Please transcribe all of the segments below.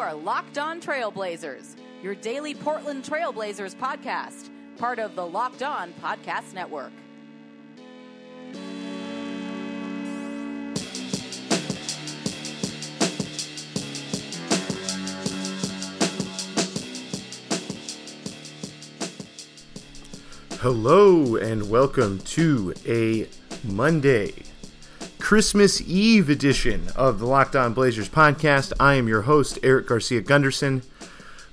are Locked On Trailblazers, your daily Portland Trailblazers podcast, part of the Locked On Podcast Network. Hello and welcome to a Monday, Christmas Eve edition of the Locked On Blazers podcast. I am your host, Eric Garcia Gunderson,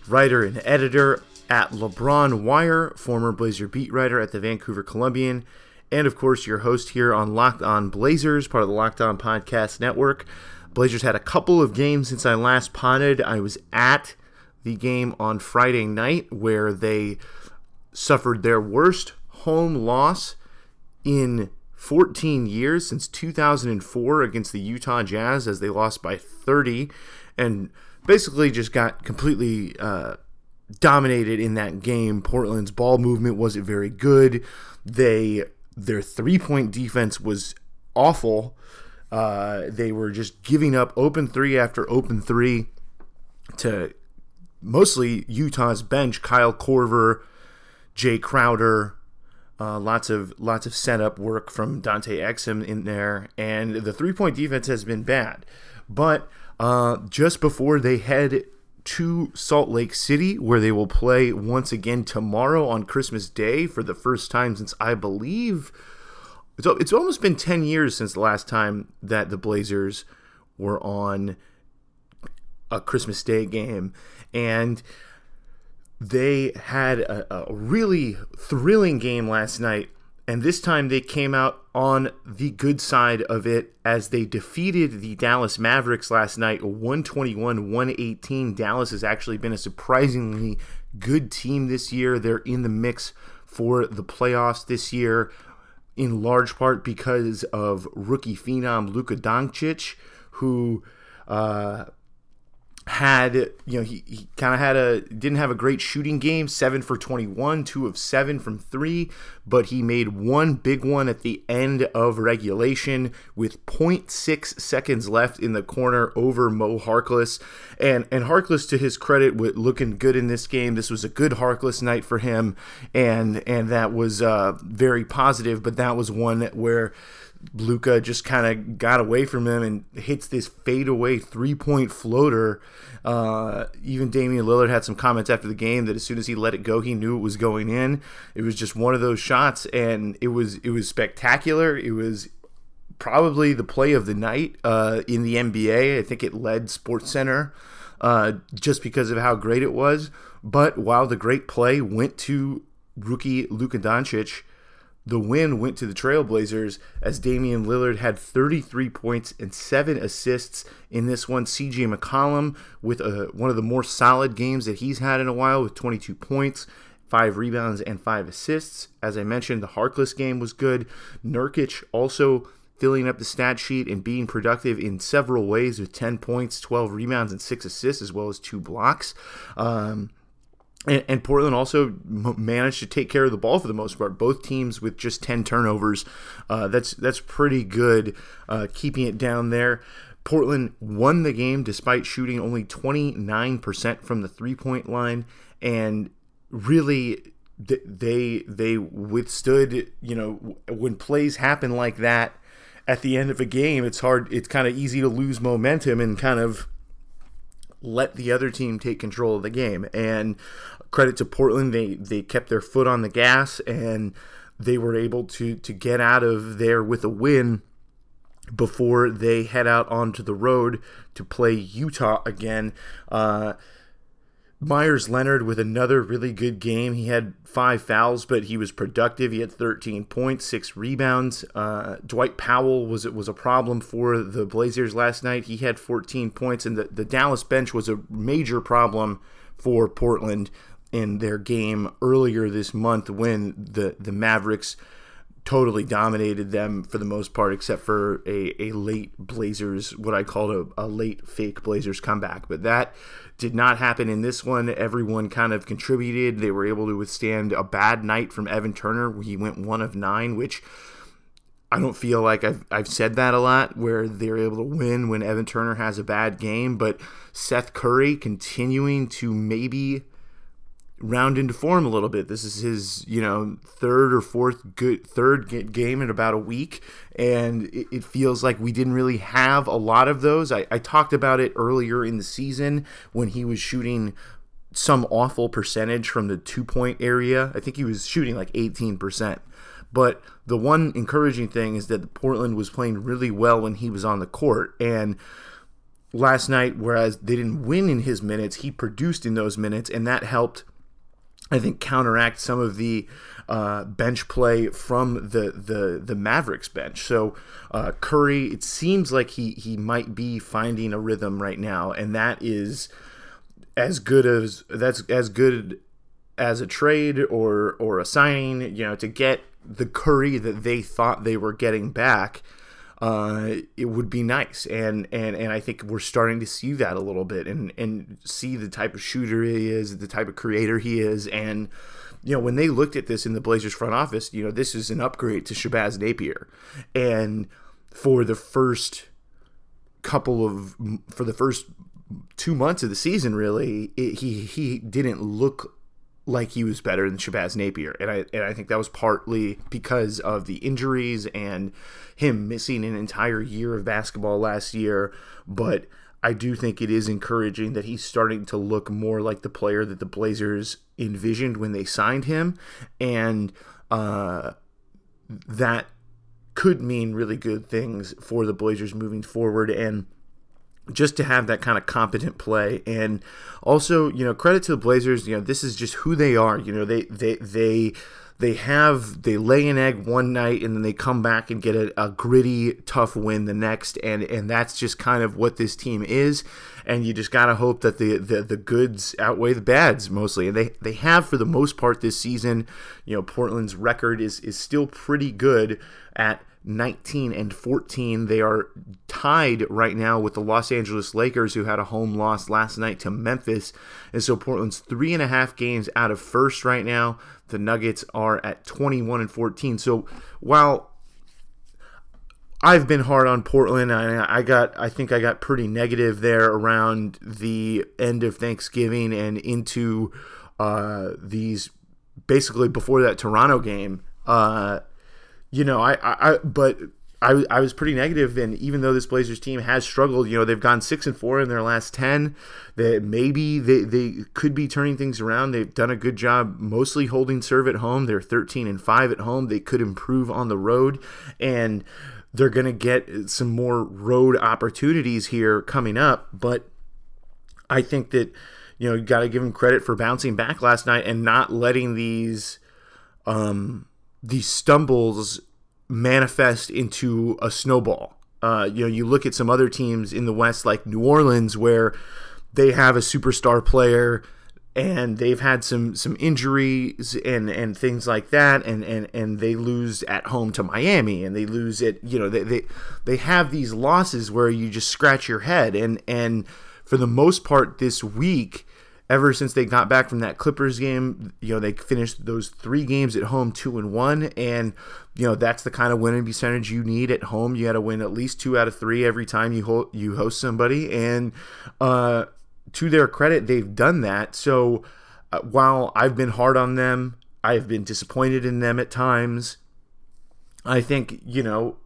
writer and editor at LeBron Wire, former Blazer beat writer at the Vancouver Columbian, and of course, your host here on Locked On Blazers, part of the Locked On Podcast Network. Blazers had a couple of games since I last potted. I was at the game on Friday night where they suffered their worst home loss in 14 years since 2004 against the Utah Jazz as they lost by 30 and basically just got completely uh, dominated in that game. Portland's ball movement wasn't very good. They their three point defense was awful. Uh, they were just giving up open three after open three to mostly Utah's bench. Kyle Korver, Jae Crowder, uh, lots of lots of setup work from Dante Exum in there, and the three point defense has been bad. But uh, just before they head to Salt Lake City, where they will play once again tomorrow on Christmas Day for the first time since I believe it's it's almost been ten years since the last time that the Blazers were on a Christmas Day game, and they had a, a, really thrilling game last night, and this time they came out on the good side of it as they defeated the Dallas Mavericks last night 121 118. Dallas has actually been a surprisingly good team this year. They're in the mix for the playoffs this year, in large part because of rookie phenom Luka Doncic, who. Uh, had you know he, he kind of had a didn't have a great shooting game seven for 21 two of seven from three but he made one big one at the end of regulation with 0.6 seconds left in the corner over mo harkless. And and harkless to his credit with looking good in this game. This was a good harkless night for him and and that was uh, very positive but that was one where Luka just kind of got away from him and hits this fadeaway three point floater. Uh, even Damian Lillard had some comments after the game that as soon as he let it go, he knew it was going in. It was just one of those shots, and it was it was spectacular. It was probably the play of the night uh, in the NBA. I think it led Sports Center uh, just because of how great it was. But while the great play went to rookie Luka Doncic the win went to the Trailblazers as Damian Lillard had 33 points and seven assists in this one. CJ McCollum with a, one of the more solid games that he's had in a while with 22 points, five rebounds, and five assists. As I mentioned, the Harkless game was good. Nurkic also filling up the stat sheet and being productive in several ways with 10 points, 12 rebounds, and six assists, as well as two blocks. Um, and, and Portland also m- managed to take care of the ball for the most part. Both teams with just ten turnovers. Uh, that's that's pretty good, uh, keeping it down there. Portland won the game despite shooting only 29% from the three point line, and really they they withstood. You know, when plays happen like that at the end of a game, it's hard. It's kind of easy to lose momentum and kind of let the other team take control of the game. And credit to Portland, they they kept their foot on the gas and they were able to to get out of there with a win before they head out onto the road to play Utah again. Uh, Meyers Leonard with another really good game. He had five fouls, but he was productive. He had 13 points, six rebounds. Uh, Dwight Powell was was a problem for the Blazers last night. He had 14 points, and the, the Dallas bench was a major problem for Portland in their game earlier this month when the the Mavericks totally dominated them for the most part, except for a, a late Blazers, what I called a, a late fake Blazers comeback. But that did not happen in this one. Everyone kind of contributed. They were able to withstand a bad night from Evan Turner. He went one of nine, which I don't feel like I've, I've said that a lot where they're able to win when Evan Turner has a bad game, but Seth Curry continuing to maybe round into form a little bit. This is his, you know, third or fourth good third game in about a week, and it, it feels like we didn't really have a lot of those. I, I talked about it earlier in the season when he was shooting some awful percentage from the two point area. I think he was shooting like 18%. But the one encouraging thing is that Portland was playing really well when he was on the court. And last night, whereas they didn't win in his minutes, he produced in those minutes, and that helped, I think, counteract some of the uh, bench play from the, the, the Mavericks bench. So uh, Curry, it seems like he, he might be finding a rhythm right now, and that is as good as that's as good as a trade or or a signing, you know, to get the Curry that they thought they were getting back, uh, it would be nice. And and and I think we're starting to see that a little bit and and see the type of shooter he is, the type of creator he is, and you know when they looked at this in the Blazers front office, you know this is an upgrade to Shabazz Napier, and for the first couple of for the first two months of the season, really, it, he he didn't look like he was better than Shabazz Napier, and I and I think that was partly because of the injuries and him missing an entire year of basketball last year. But I do think it is encouraging that he's starting to look more like the player that the Blazers envisioned when they signed him, and uh, that could mean really good things for the Blazers moving forward. And just to have that kind of competent play. And also you know credit to the blazers you know this is just who they are. You know they they they they have they lay an egg one night and then they come back and get a, a, gritty tough win the next. And and that's just kind of what this team is. And you just gotta hope that the the, the goods outweigh the bads mostly. And they they have for the most part this season you know portland's record is is still pretty good at 19 and 14. They are tied right now with the Los Angeles Lakers, who had a home loss last night to Memphis. And so Portland's three and a half games out of first right now. The Nuggets are at 21 and 14. So while I've been hard on Portland. I, I got, I think I got pretty negative there around the end of Thanksgiving and into uh, these basically before that Toronto game. Uh, you know, I, I, but I, I was pretty negative, and even though this Blazers team has struggled, you know, they've gone six and four in their last ten. That maybe they, they could be turning things around. They've done a good job, mostly holding serve at home. They're thirteen and five at home. They could improve on the road, and they're going to get some more road opportunities here coming up. But I think that you know you got to give them credit for bouncing back last night and not letting these. Um, these stumbles manifest into a snowball. Uh, you know, you look at some other teams in the West, like New Orleans, where they have a superstar player and they've had some some injuries and and things like that and and and they lose at home to Miami and they lose it you know they they, they have these losses where you just scratch your head and and for the most part this week ever since they got back from that Clippers game, you know, they finished those three games at home two and one, and you know that's the kind of winning percentage you need at home. You got to win at least two out of three every time you ho- you host somebody, and uh, to their credit, they've done that. So uh, while I've been hard on them, I've been disappointed in them at times. I think you know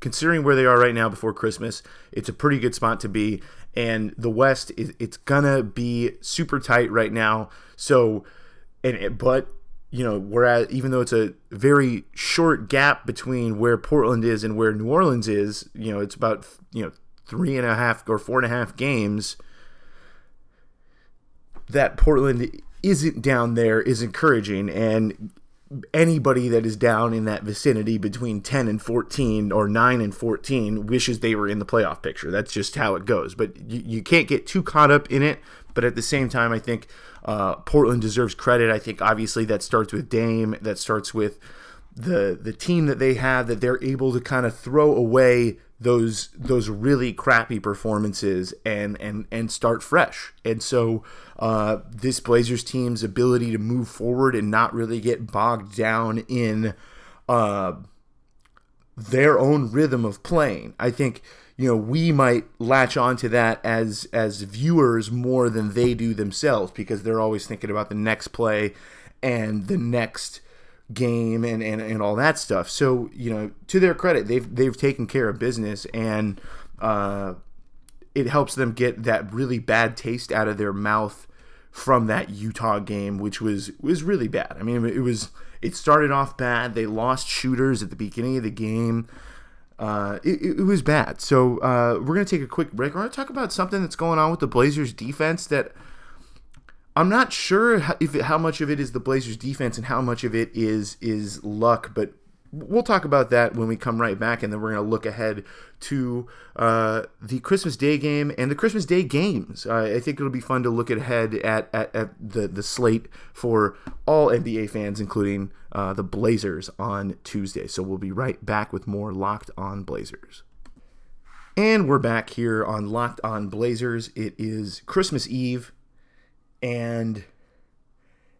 considering where they are right now before Christmas, it's a pretty good spot to be and the West is it's gonna be super tight right now. So, and it, but you know, whereas even though it's a very short gap between where Portland is and where New Orleans is, you know, it's about you know three and a half or four and a half games. That Portland isn't down there is encouraging, and anybody that is down in that vicinity between 10 and 14 or 9 and 14 wishes they were in the playoff picture. That's just how it goes. But you, you can't get too caught up in it. But at the same time, I think uh, Portland deserves credit. I think obviously that starts with Dame, that starts with the the team that they have that they're able to kind of throw away those those really crappy performances and and and start fresh. And so uh, this Blazers team's ability to move forward and not really get bogged down in uh, their own rhythm of playing. I think you know we might latch onto that as as viewers more than they do themselves because they're always thinking about the next play and the next game and, and, and all that stuff. So, you know, to their credit, they've they've taken care of business and uh, it helps them get that really bad taste out of their mouth from that Utah game, which was was really bad. I mean, it was it started off bad. They lost shooters at the beginning of the game. Uh, it, it, was bad. So uh, we're gonna take a quick break. We're gonna talk about something that's going on with the Blazers defense that I'm not sure if it, how much of it is the Blazers defense and how much of it is is luck, but we'll talk about that when we come right back, and then we're going to look ahead to uh, the Christmas Day game and the Christmas Day games. Uh, I think it'll be fun to look ahead at, at, at, the, the slate for all NBA fans, including uh, the Blazers on Tuesday. So we'll be right back with more Locked On Blazers. And we're back here on Locked On Blazers. It is Christmas Eve. And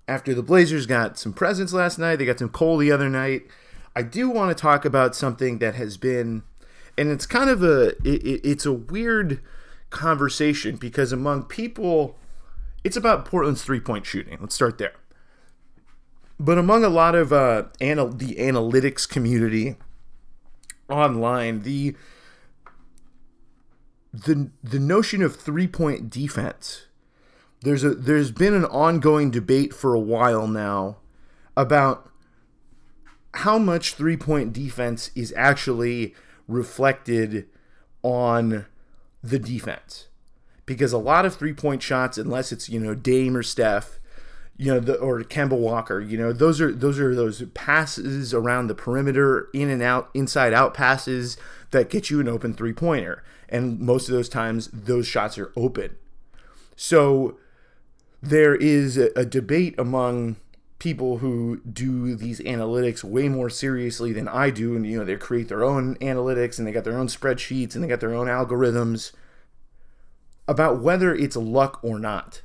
after the Blazers got some presents last night, they got some coal the other night. I do want to talk about something that has been, and it's kind of a, it, it's a weird conversation because among people, it's about Portland's three point shooting. Let's start there. But among a lot of uh, anal- the analytics community online, the the the notion of three point defense there's a there's been an ongoing debate for a while now about how much three point defense is actually reflected on the defense. Because a lot of three point shots unless it's you know Dame or Steph you know the, or Kemba Walker you know those are those are those passes around the perimeter in and out inside out passes that get you an open three pointer and most of those times those shots are open. So there is a, a debate among people who do these analytics way more seriously than I do. And you know they create their own analytics and they got their own spreadsheets and they got their own algorithms about whether it's luck or not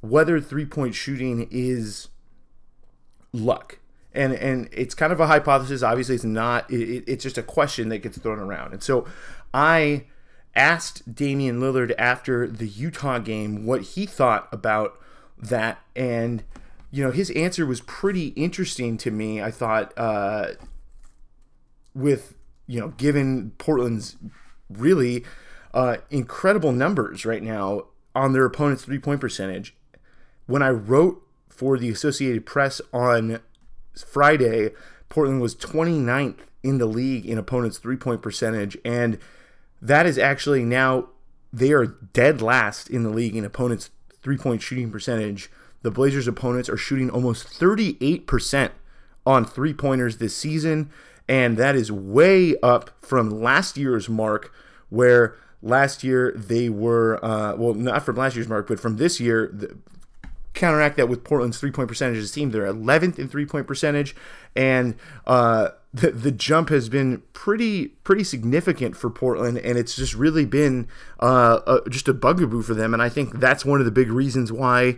whether three-point shooting is luck. And and it's kind of a hypothesis. Obviously it's not. It, it's just a question that gets thrown around. And so I asked Damian Lillard after the Utah game what he thought about that and you know his answer was pretty interesting to me i thought uh, with you know given portland's really uh, incredible numbers right now on their opponent's three point percentage when i wrote for the associated press on friday portland was 29th in the league in opponents three point percentage and that is actually now they are dead last in the league in opponents three point shooting percentage, the Blazers' opponents are shooting almost 38% on three pointers this season. And that is way up from last year's mark, where last year they were, uh, well, not from last year's mark, but from this year, counteract that with Portland's three point percentage as a team. They're 11th in three point percentage, and uh, the the jump has been pretty pretty significant for Portland, and it's just really been uh, a, just a bugaboo for them. And I think that's one of the big reasons why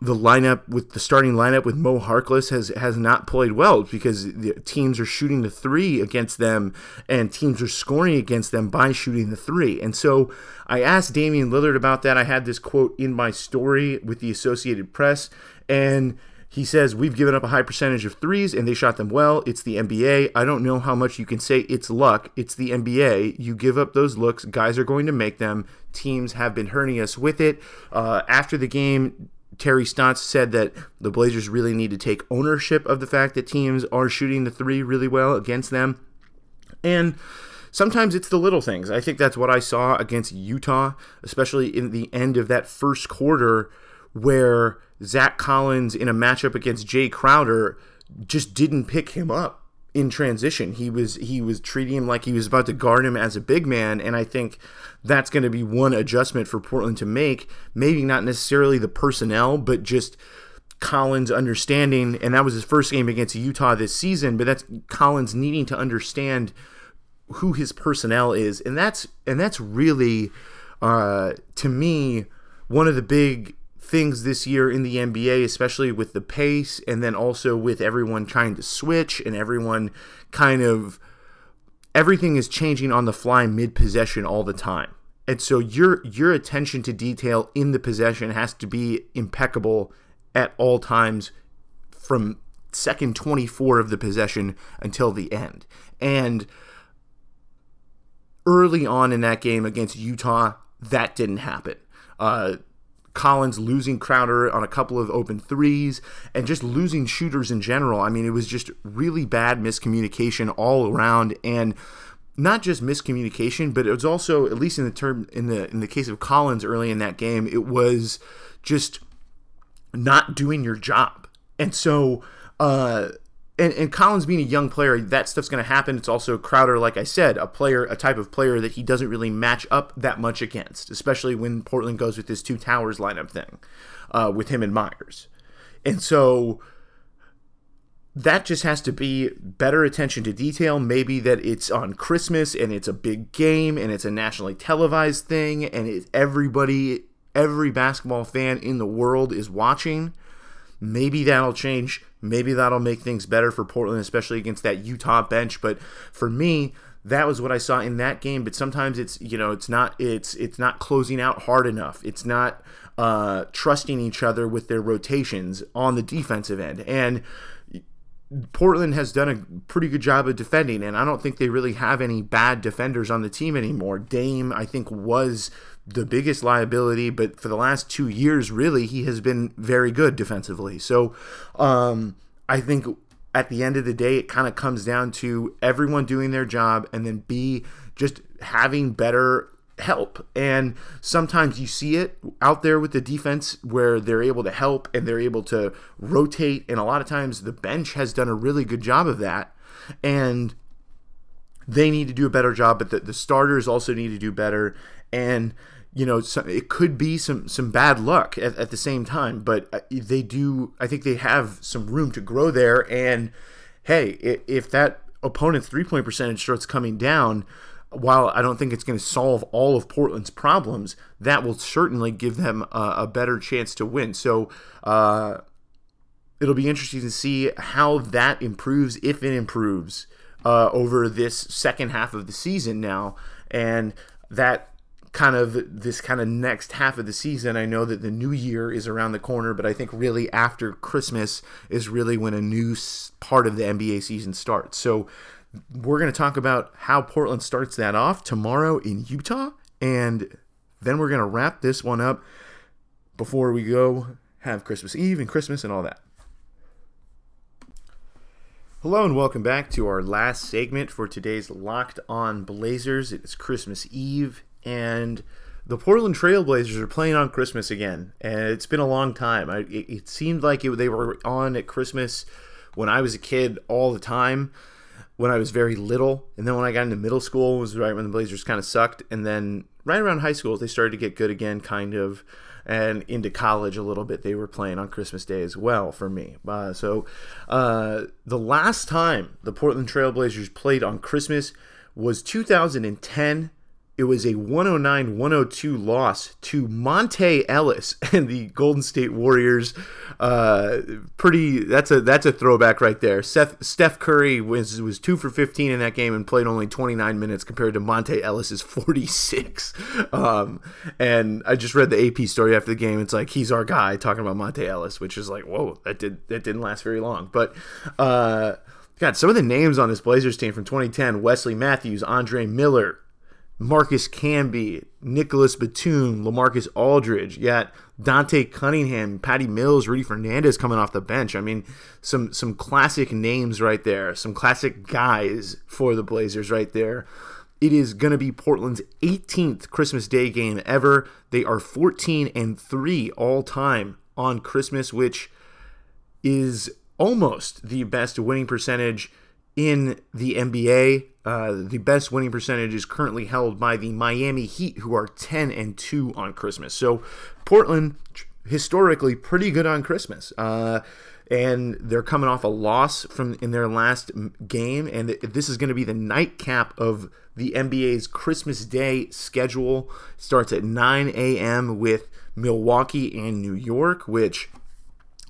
the lineup with the starting lineup with Mo Harkless has has not played well because the teams are shooting the three against them and teams are scoring against them by shooting the three. And so I asked Damian Lillard about that. I had this quote in my story with the Associated Press and he says, We've given up a high percentage of threes and they shot them well. It's the NBA. I don't know how much you can say it's luck. It's the NBA. You give up those looks, guys are going to make them. Teams have been hurting us with it. Uh, after the game, Terry Stotts said that the Blazers really need to take ownership of the fact that teams are shooting the three really well against them. And sometimes it's the little things. I think that's what I saw against Utah, especially in the end of that first quarter where Zach Collins in a matchup against Jae Crowder just didn't pick him up in transition. He was he was treating him like he was about to guard him as a big man, and I think that's going to be one adjustment for Portland to make. Maybe not necessarily the personnel, but just Collins understanding, and that was his first game against Utah this season. But that's Collins needing to understand who his personnel is, and that's and that's really uh, to me one of the big things this year in the NBA, especially with the pace and then also with everyone trying to switch and everyone kind of everything is changing on the fly mid possession all the time. And so your your attention to detail in the possession has to be impeccable at all times from second 24 of the possession until the end. And early on in that game against Utah, that didn't happen. Uh, Collins losing Crowder on a couple of open threes and just losing shooters in general. I mean, it was just really bad miscommunication all around and not just miscommunication, but it was also at least in the term in the in the case of Collins early in that game, it was just not doing your job. And so uh and, and Collins being a young player, that stuff's going to happen. It's also Crowder, like I said, a player, a type of player that he doesn't really match up that much against, especially when Portland goes with this two towers lineup thing uh, with him and Meyers. And so that just has to be better attention to detail. Maybe that it's on Christmas and it's a big game and it's a nationally televised thing and it's everybody, every basketball fan in the world is watching. Maybe that'll change Maybe that'll make things better for Portland, especially against that Utah bench. But for me, that was what I saw in that game. But sometimes it's you know it's not it's it's not closing out hard enough. It's not uh, trusting each other with their rotations on the defensive end. And Portland has done a pretty good job of defending, and I don't think they really have any bad defenders on the team anymore. Dame, I think, was the biggest liability, but for the last two years, really, he has been very good defensively. So um, I think at the end of the day, it kind of comes down to everyone doing their job and then B, just having better help. And sometimes you see it out there with the defense where they're able to help and they're able to rotate. And a lot of times the bench has done a really good job of that. And they need to do a better job, but the, the starters also need to do better. And you know, it could be some some bad luck at, at the same time, but uh, they do. I think they have some room to grow there. And hey, if that opponent's three point percentage starts coming down, while I don't think it's going to solve all of Portland's problems, that will certainly give them a, a better chance to win. So uh, it'll be interesting to see how that improves, if it improves, uh, over this second half of the season now. And that kind of this kind of next half of the season. I know that the new year is around the corner, but I think really after Christmas is really when a new part of the NBA season starts. So we're going to talk about how Portland starts that off tomorrow in Utah, and then we're going to wrap this one up before we go have Christmas Eve and Christmas and all that. Hello and welcome back to our last segment for today's Locked On Blazers. It is Christmas Eve and the Portland Trailblazers are playing on Christmas again, and it's been a long time. I, it, it, seemed like it, they were on at Christmas when I was a kid all the time, when I was very little, and then when I got into middle school was right when the Blazers kind of sucked, and then right around high school they started to get good again, kind of, and into college a little bit they were playing on Christmas Day as well for me. Uh, so uh, the last time the Portland Trailblazers played on Christmas was 2010 it was a 109-102 loss to Monta Ellis and the Golden State Warriors. Uh, pretty that's a that's a throwback right there. Seth, Steph Curry was was 2 for 15 in that game and played only 29 minutes compared to Monta Ellis's 46. Um, and I just read the AP story after the game. It's like he's our guy talking about Monta Ellis, which is like, "Whoa, that did that didn't last very long." But uh, God, some of the names on this Blazers team from 2010: Wesley Matthews, Andre Miller, Marcus Camby, Nicolas Batum, Lamarcus Aldridge, yet Dante Cunningham, Patty Mills, Rudy Fernandez coming off the bench. I mean, some some classic names right there, some classic guys for the Blazers right there. It is going to be Portland's 18th Christmas Day game ever. They are 14 and 3 all time on Christmas, which is almost the best winning percentage in the NBA. Uh, the best winning percentage is currently held by the Miami Heat, who are 10 and 2 on Christmas. So Portland, historically, pretty good on Christmas. Uh, and they're coming off a loss from in their last game, and this is going to be the nightcap of the NBA's Christmas Day schedule. Starts at 9 a.m. with Milwaukee and New York, which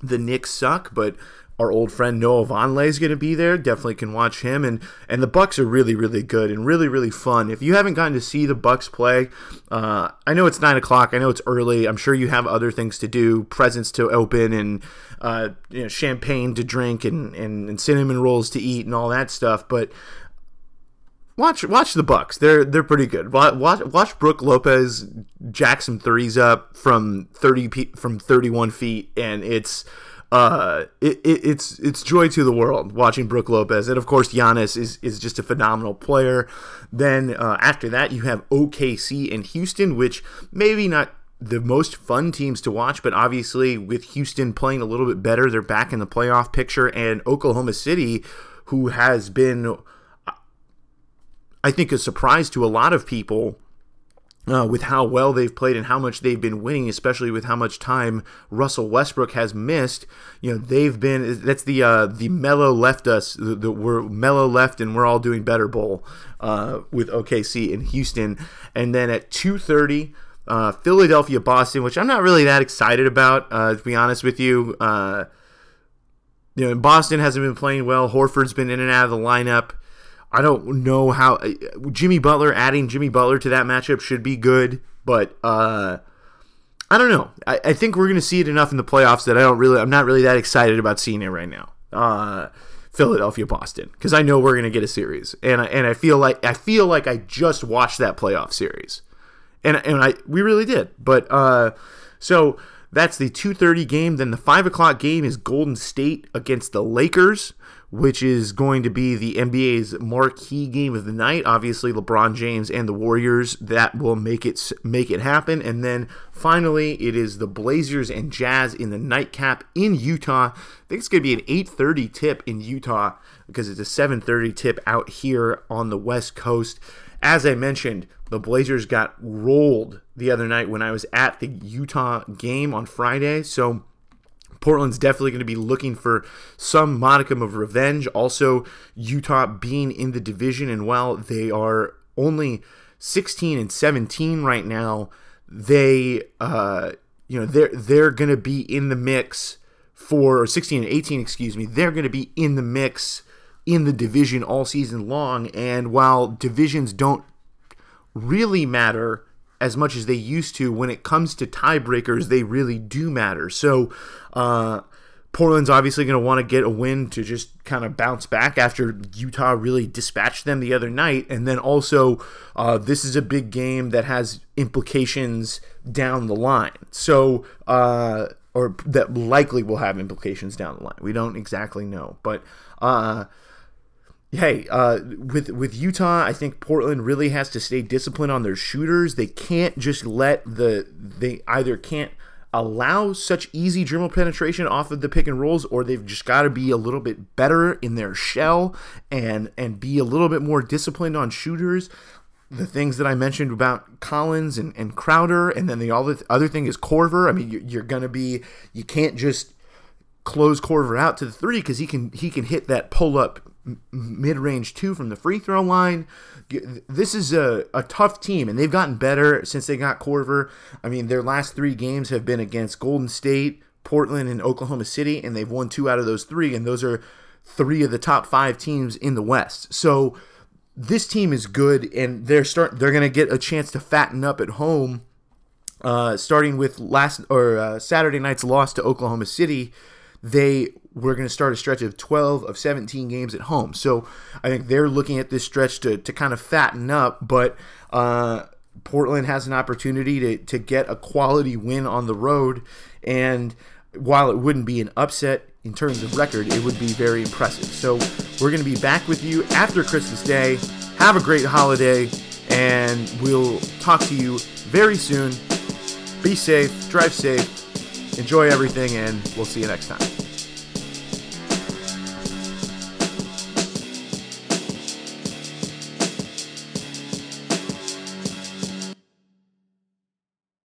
the Knicks suck, but our old friend Noah Vonleh is going to be there. Definitely can watch him, and and the Bucks are really really good and really really fun. If you haven't gotten to see the Bucks play, uh, I know it's nine o'clock. I know it's early. I'm sure you have other things to do, presents to open, and uh, you know, champagne to drink, and, and and cinnamon rolls to eat, and all that stuff. But watch watch the Bucks. They're they're pretty good. Watch watch Brook Lopez jack some threes up from thirty from thirty one feet, and it's uh, it, it, it's it's joy to the world watching Brook Lopez, and of course Giannis is is just a phenomenal player. Then uh, after that, you have OKC and Houston, which maybe not the most fun teams to watch, but obviously with Houston playing a little bit better, they're back in the playoff picture, and Oklahoma City, who has been, I think, a surprise to a lot of people uh, with how well they've played and how much they've been winning, especially with how much time Russell Westbrook has missed. You know, they've been that's the uh, the Melo left us. The, the we're Melo left and we're all doing better bowl uh, with OKC in Houston, and then at two thirty. Uh, Philadelphia, Boston, which I'm not really that excited about, uh, to be honest with you. Uh, you know, Boston hasn't been playing well. Horford's been in and out of the lineup. I don't know how uh, Jimmy Butler adding Jimmy Butler to that matchup should be good, but uh, I don't know. I, I think we're going to see it enough in the playoffs that I don't really. I'm not really that excited about seeing it right now. Uh, Philadelphia Boston because I know we're going to get a series, and I, and I feel like I feel like I just watched that playoff series, and and I we really did. But uh, so that's the 2:30 game. Then the five o'clock game is Golden State against the Lakers which is going to be the NBA's marquee game of the night. Obviously, LeBron James and the Warriors that will make it make it happen. And then finally, it is the Blazers and Jazz in the nightcap in Utah. I think it's going to be an 8:30 tip in Utah because it's a 7:30 tip out here on the West Coast. As I mentioned, the Blazers got rolled the other night when I was at the Utah game on Friday. So Portland's definitely going to be looking for some modicum of revenge. Also, Utah being in the division, and while they are only 16 and 17 right now, they, uh, you know, they're they're going to be in the mix for 16 and 18, excuse me. They're going to be in the mix in the division all season long. And while divisions don't really matter as much as they used to when it comes to tiebreakers they really do matter so uh, portland's obviously going to want to get a win to just kind of bounce back after utah really dispatched them the other night. And then also uh, this is a big game that has implications down the line. So uh, or that likely will have implications down the line. We don't exactly know. But uh, hey, uh, with with Utah, I think Portland really has to stay disciplined on their shooters. They can't just let the they either can't allow such easy dribble penetration off of the pick and rolls, or they've just got to be a little bit better in their shell and and be a little bit more disciplined on shooters. The things that I mentioned about Collins and, and Crowder, and then the other other thing is Korver I mean, you're, you're gonna be you can't just close Korver out to the three because he can he can hit that pull up mid range two from the free throw line. This is a, a tough team, and they've gotten better since they got Korver. I mean, their last three games have been against Golden State, Portland, and Oklahoma City, and they've won two out of those three, and those are three of the top five teams in the West. So this team is good, and they're start they're gonna get a chance to fatten up at home. Uh, starting with last or uh, Saturday night's loss to Oklahoma City, they were going to start a stretch of 12 of 17 games at home. So I think they're looking at this stretch to, to kind of fatten up, but uh, Portland has an opportunity to, to get a quality win on the road. And while it wouldn't be an upset in terms of record, it would be very impressive. So we're going to be back with you after Christmas Day. Have a great holiday, and we'll talk to you very soon. Be safe, drive safe, enjoy everything, and we'll see you next time.